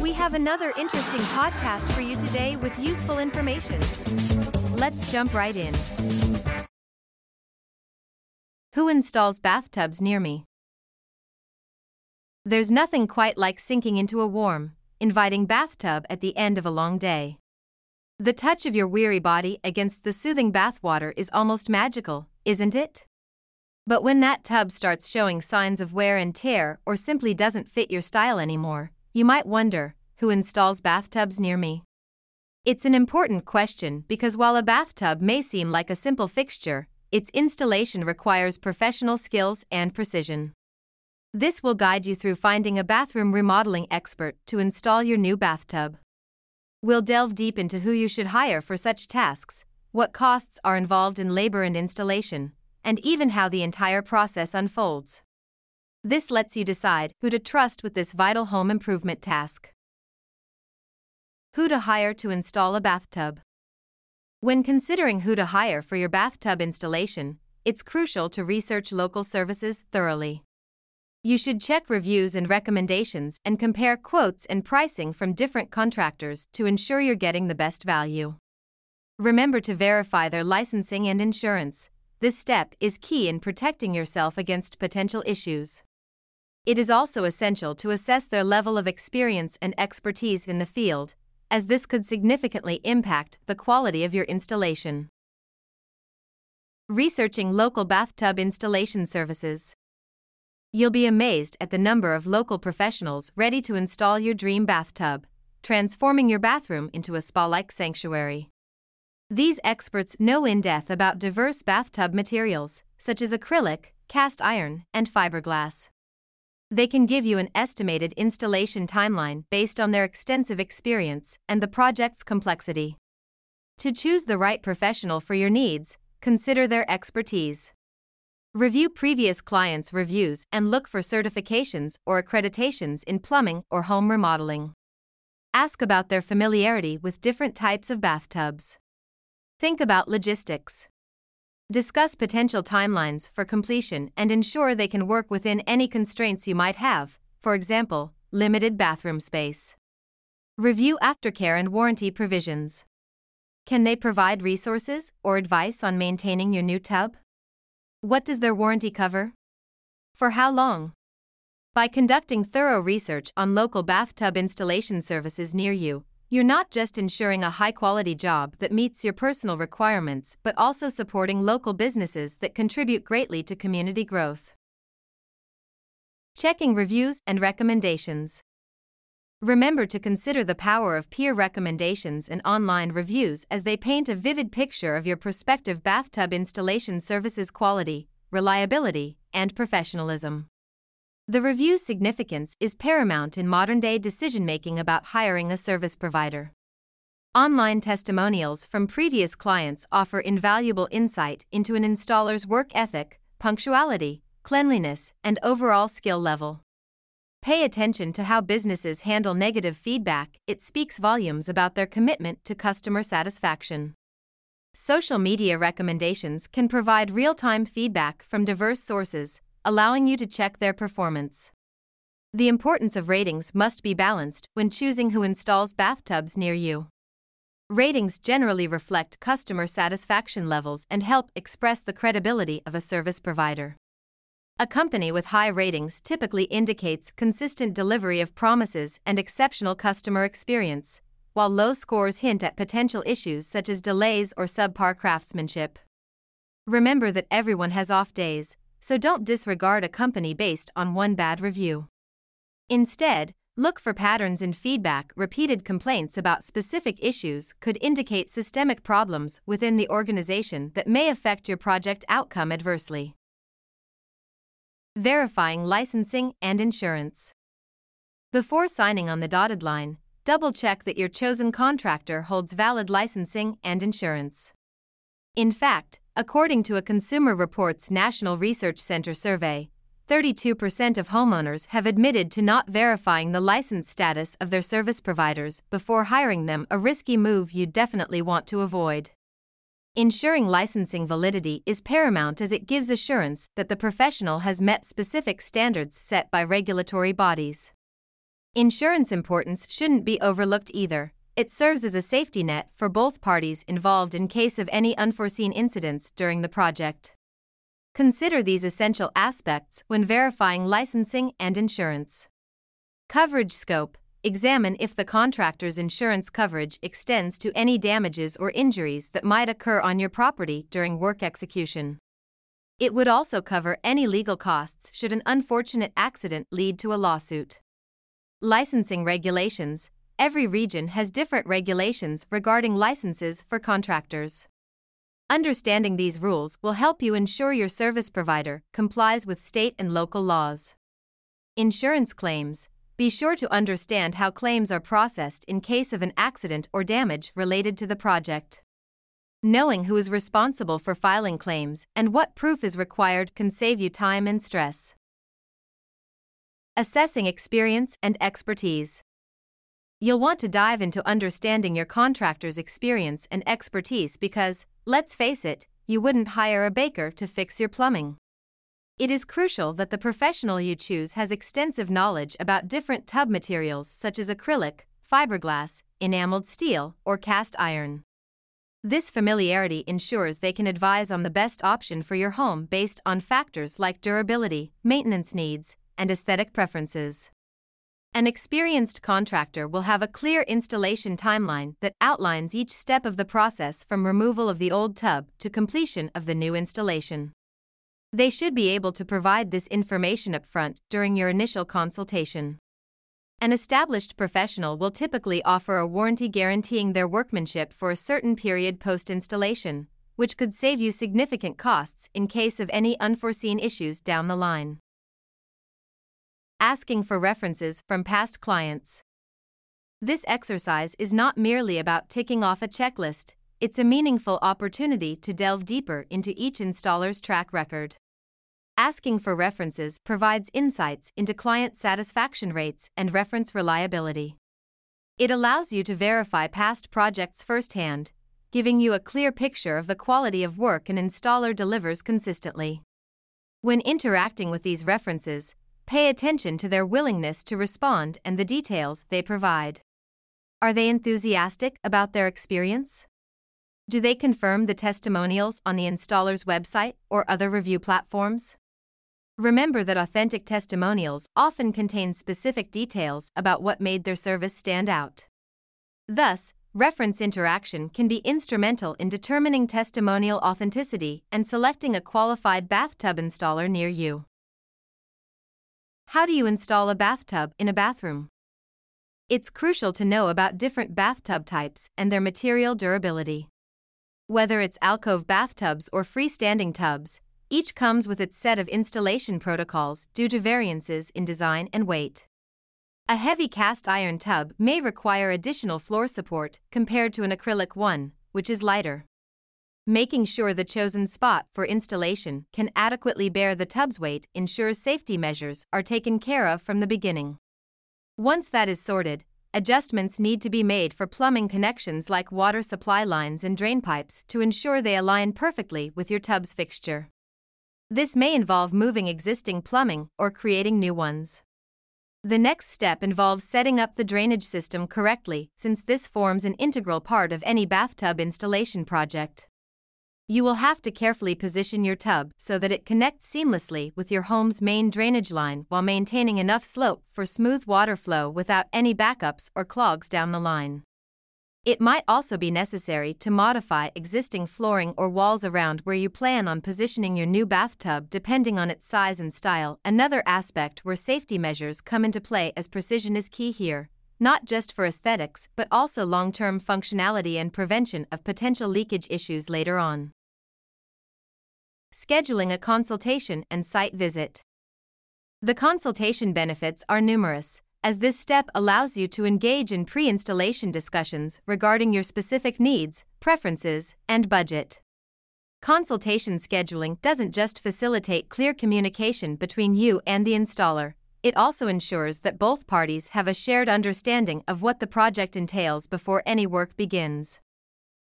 We have another interesting podcast for you today with useful information. Let's jump right in. Who installs bathtubs near me? There's nothing quite like sinking into a warm, inviting bathtub at the end of a long day. The touch of your weary body against the soothing bathwater is almost magical, isn't it? But when that tub starts showing signs of wear and tear or simply doesn't fit your style anymore, you might wonder who installs bathtubs near me? It's an important question because while a bathtub may seem like a simple fixture, its installation requires professional skills and precision. This will guide you through finding a bathroom remodeling expert to install your new bathtub. We'll delve deep into who you should hire for such tasks, what costs are involved in labor and installation, and even how the entire process unfolds. This lets you decide who to trust with this vital home improvement task. Who to hire to install a bathtub. When considering who to hire for your bathtub installation, it's crucial to research local services thoroughly. You should check reviews and recommendations and compare quotes and pricing from different contractors to ensure you're getting the best value. Remember to verify their licensing and insurance. This step is key in protecting yourself against potential issues. It is also essential to assess their level of experience and expertise in the field, as this could significantly impact the quality of your installation. Researching local bathtub installation services. You'll be amazed at the number of local professionals ready to install your dream bathtub, transforming your bathroom into a spa like sanctuary. These experts know in depth about diverse bathtub materials, such as acrylic, cast iron, and fiberglass. They can give you an estimated installation timeline based on their extensive experience and the project's complexity. To choose the right professional for your needs, consider their expertise. Review previous clients' reviews and look for certifications or accreditations in plumbing or home remodeling. Ask about their familiarity with different types of bathtubs. Think about logistics. Discuss potential timelines for completion and ensure they can work within any constraints you might have, for example, limited bathroom space. Review aftercare and warranty provisions. Can they provide resources or advice on maintaining your new tub? What does their warranty cover? For how long? By conducting thorough research on local bathtub installation services near you, you're not just ensuring a high quality job that meets your personal requirements, but also supporting local businesses that contribute greatly to community growth. Checking reviews and recommendations. Remember to consider the power of peer recommendations and online reviews as they paint a vivid picture of your prospective bathtub installation services quality, reliability, and professionalism. The review's significance is paramount in modern day decision making about hiring a service provider. Online testimonials from previous clients offer invaluable insight into an installer's work ethic, punctuality, cleanliness, and overall skill level. Pay attention to how businesses handle negative feedback, it speaks volumes about their commitment to customer satisfaction. Social media recommendations can provide real time feedback from diverse sources, allowing you to check their performance. The importance of ratings must be balanced when choosing who installs bathtubs near you. Ratings generally reflect customer satisfaction levels and help express the credibility of a service provider. A company with high ratings typically indicates consistent delivery of promises and exceptional customer experience, while low scores hint at potential issues such as delays or subpar craftsmanship. Remember that everyone has off days, so don't disregard a company based on one bad review. Instead, look for patterns in feedback. Repeated complaints about specific issues could indicate systemic problems within the organization that may affect your project outcome adversely. Verifying licensing and insurance. Before signing on the dotted line, double check that your chosen contractor holds valid licensing and insurance. In fact, according to a Consumer Reports National Research Center survey, 32% of homeowners have admitted to not verifying the license status of their service providers before hiring them, a risky move you definitely want to avoid. Ensuring licensing validity is paramount as it gives assurance that the professional has met specific standards set by regulatory bodies. Insurance importance shouldn't be overlooked either. It serves as a safety net for both parties involved in case of any unforeseen incidents during the project. Consider these essential aspects when verifying licensing and insurance. Coverage scope Examine if the contractor's insurance coverage extends to any damages or injuries that might occur on your property during work execution. It would also cover any legal costs should an unfortunate accident lead to a lawsuit. Licensing regulations Every region has different regulations regarding licenses for contractors. Understanding these rules will help you ensure your service provider complies with state and local laws. Insurance claims Be sure to understand how claims are processed in case of an accident or damage related to the project. Knowing who is responsible for filing claims and what proof is required can save you time and stress. Assessing experience and expertise. You'll want to dive into understanding your contractor's experience and expertise because, let's face it, you wouldn't hire a baker to fix your plumbing. It is crucial that the professional you choose has extensive knowledge about different tub materials such as acrylic, fiberglass, enameled steel, or cast iron. This familiarity ensures they can advise on the best option for your home based on factors like durability, maintenance needs, and aesthetic preferences. An experienced contractor will have a clear installation timeline that outlines each step of the process from removal of the old tub to completion of the new installation. They should be able to provide this information upfront during your initial consultation. An established professional will typically offer a warranty guaranteeing their workmanship for a certain period post installation, which could save you significant costs in case of any unforeseen issues down the line. Asking for references from past clients. This exercise is not merely about ticking off a checklist, it's a meaningful opportunity to delve deeper into each installer's track record. Asking for references provides insights into client satisfaction rates and reference reliability. It allows you to verify past projects firsthand, giving you a clear picture of the quality of work an installer delivers consistently. When interacting with these references, Pay attention to their willingness to respond and the details they provide. Are they enthusiastic about their experience? Do they confirm the testimonials on the installer's website or other review platforms? Remember that authentic testimonials often contain specific details about what made their service stand out. Thus, reference interaction can be instrumental in determining testimonial authenticity and selecting a qualified bathtub installer near you. How do you install a bathtub in a bathroom? It's crucial to know about different bathtub types and their material durability. Whether it's alcove bathtubs or freestanding tubs, each comes with its set of installation protocols due to variances in design and weight. A heavy cast iron tub may require additional floor support compared to an acrylic one, which is lighter. Making sure the chosen spot for installation can adequately bear the tub's weight ensures safety measures are taken care of from the beginning. Once that is sorted, adjustments need to be made for plumbing connections like water supply lines and drain pipes to ensure they align perfectly with your tub's fixture. This may involve moving existing plumbing or creating new ones. The next step involves setting up the drainage system correctly, since this forms an integral part of any bathtub installation project. You will have to carefully position your tub so that it connects seamlessly with your home's main drainage line while maintaining enough slope for smooth water flow without any backups or clogs down the line. It might also be necessary to modify existing flooring or walls around where you plan on positioning your new bathtub depending on its size and style. Another aspect where safety measures come into play as precision is key here, not just for aesthetics but also long term functionality and prevention of potential leakage issues later on. Scheduling a consultation and site visit. The consultation benefits are numerous, as this step allows you to engage in pre installation discussions regarding your specific needs, preferences, and budget. Consultation scheduling doesn't just facilitate clear communication between you and the installer, it also ensures that both parties have a shared understanding of what the project entails before any work begins.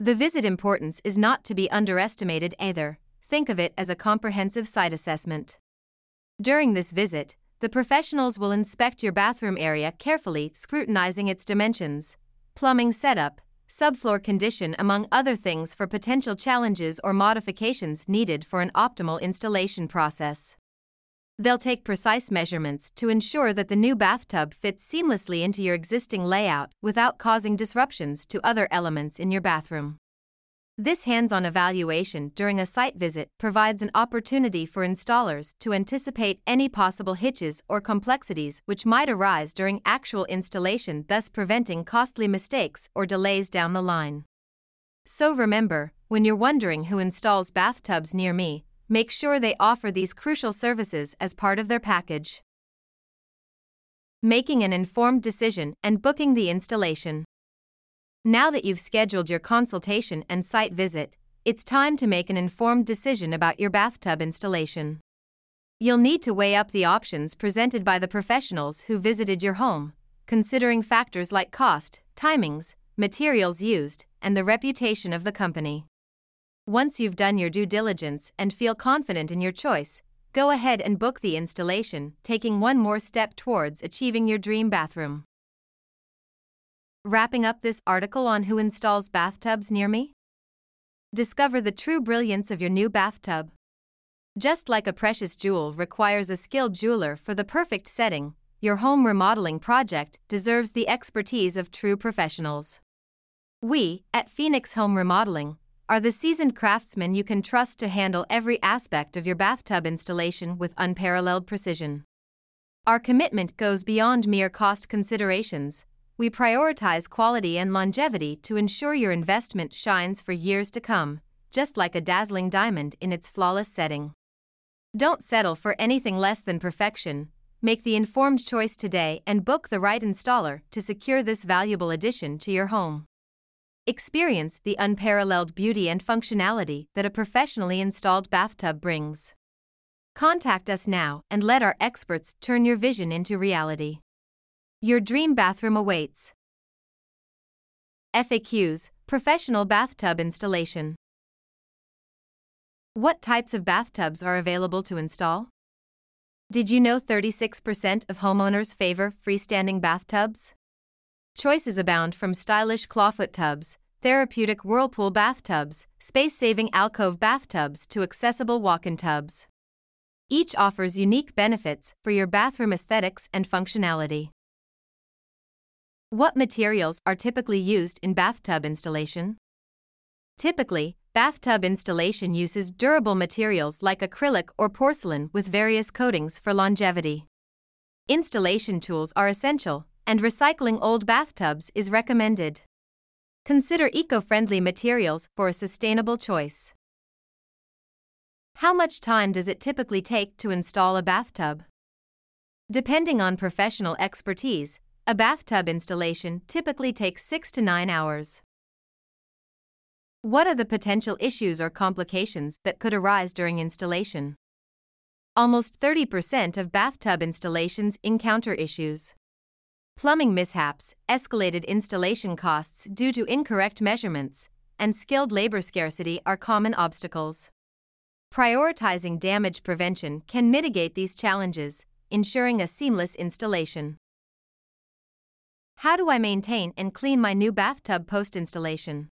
The visit importance is not to be underestimated either, think of it as a comprehensive site assessment. During this visit, the professionals will inspect your bathroom area carefully, scrutinizing its dimensions, plumbing setup, subfloor condition, among other things, for potential challenges or modifications needed for an optimal installation process. They'll take precise measurements to ensure that the new bathtub fits seamlessly into your existing layout without causing disruptions to other elements in your bathroom. This hands on evaluation during a site visit provides an opportunity for installers to anticipate any possible hitches or complexities which might arise during actual installation, thus preventing costly mistakes or delays down the line. So remember, when you're wondering who installs bathtubs near me, make sure they offer these crucial services as part of their package. Making an informed decision and booking the installation. Now that you've scheduled your consultation and site visit, it's time to make an informed decision about your bathtub installation. You'll need to weigh up the options presented by the professionals who visited your home, considering factors like cost, timings, materials used, and the reputation of the company. Once you've done your due diligence and feel confident in your choice, go ahead and book the installation, taking one more step towards achieving your dream bathroom. Wrapping up this article on who installs bathtubs near me? Discover the true brilliance of your new bathtub. Just like a precious jewel requires a skilled jeweler for the perfect setting, your home remodeling project deserves the expertise of true professionals. We, at Phoenix Home Remodeling, are the seasoned craftsmen you can trust to handle every aspect of your bathtub installation with unparalleled precision. Our commitment goes beyond mere cost considerations. We prioritize quality and longevity to ensure your investment shines for years to come, just like a dazzling diamond in its flawless setting. Don't settle for anything less than perfection. Make the informed choice today and book the right installer to secure this valuable addition to your home. Experience the unparalleled beauty and functionality that a professionally installed bathtub brings. Contact us now and let our experts turn your vision into reality. Your dream bathroom awaits. FAQs Professional Bathtub Installation. What types of bathtubs are available to install? Did you know 36% of homeowners favor freestanding bathtubs? Choices abound from stylish clawfoot tubs, therapeutic whirlpool bathtubs, space saving alcove bathtubs to accessible walk in tubs. Each offers unique benefits for your bathroom aesthetics and functionality. What materials are typically used in bathtub installation? Typically, bathtub installation uses durable materials like acrylic or porcelain with various coatings for longevity. Installation tools are essential, and recycling old bathtubs is recommended. Consider eco friendly materials for a sustainable choice. How much time does it typically take to install a bathtub? Depending on professional expertise, a bathtub installation typically takes 6 to 9 hours. What are the potential issues or complications that could arise during installation? Almost 30% of bathtub installations encounter issues. Plumbing mishaps, escalated installation costs due to incorrect measurements, and skilled labor scarcity are common obstacles. Prioritizing damage prevention can mitigate these challenges, ensuring a seamless installation. How do I maintain and clean my new bathtub post installation?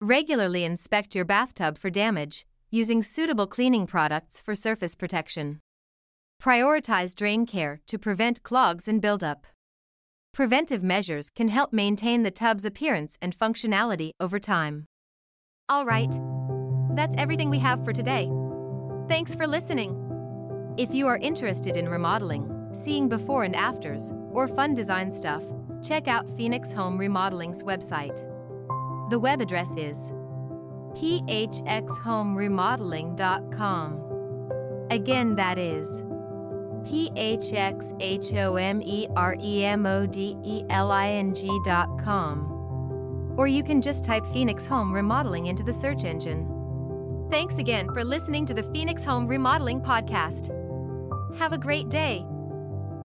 Regularly inspect your bathtub for damage, using suitable cleaning products for surface protection. Prioritize drain care to prevent clogs and buildup. Preventive measures can help maintain the tub's appearance and functionality over time. All right, that's everything we have for today. Thanks for listening. If you are interested in remodeling, seeing before and afters, or fun design stuff, check out Phoenix Home Remodeling's website. The web address is phxhomeremodeling.com. Again, that is P H X H O M E R E M O D E L I N G dot com. Or you can just type Phoenix Home Remodeling into the search engine. Thanks again for listening to the Phoenix Home Remodeling Podcast. Have a great day.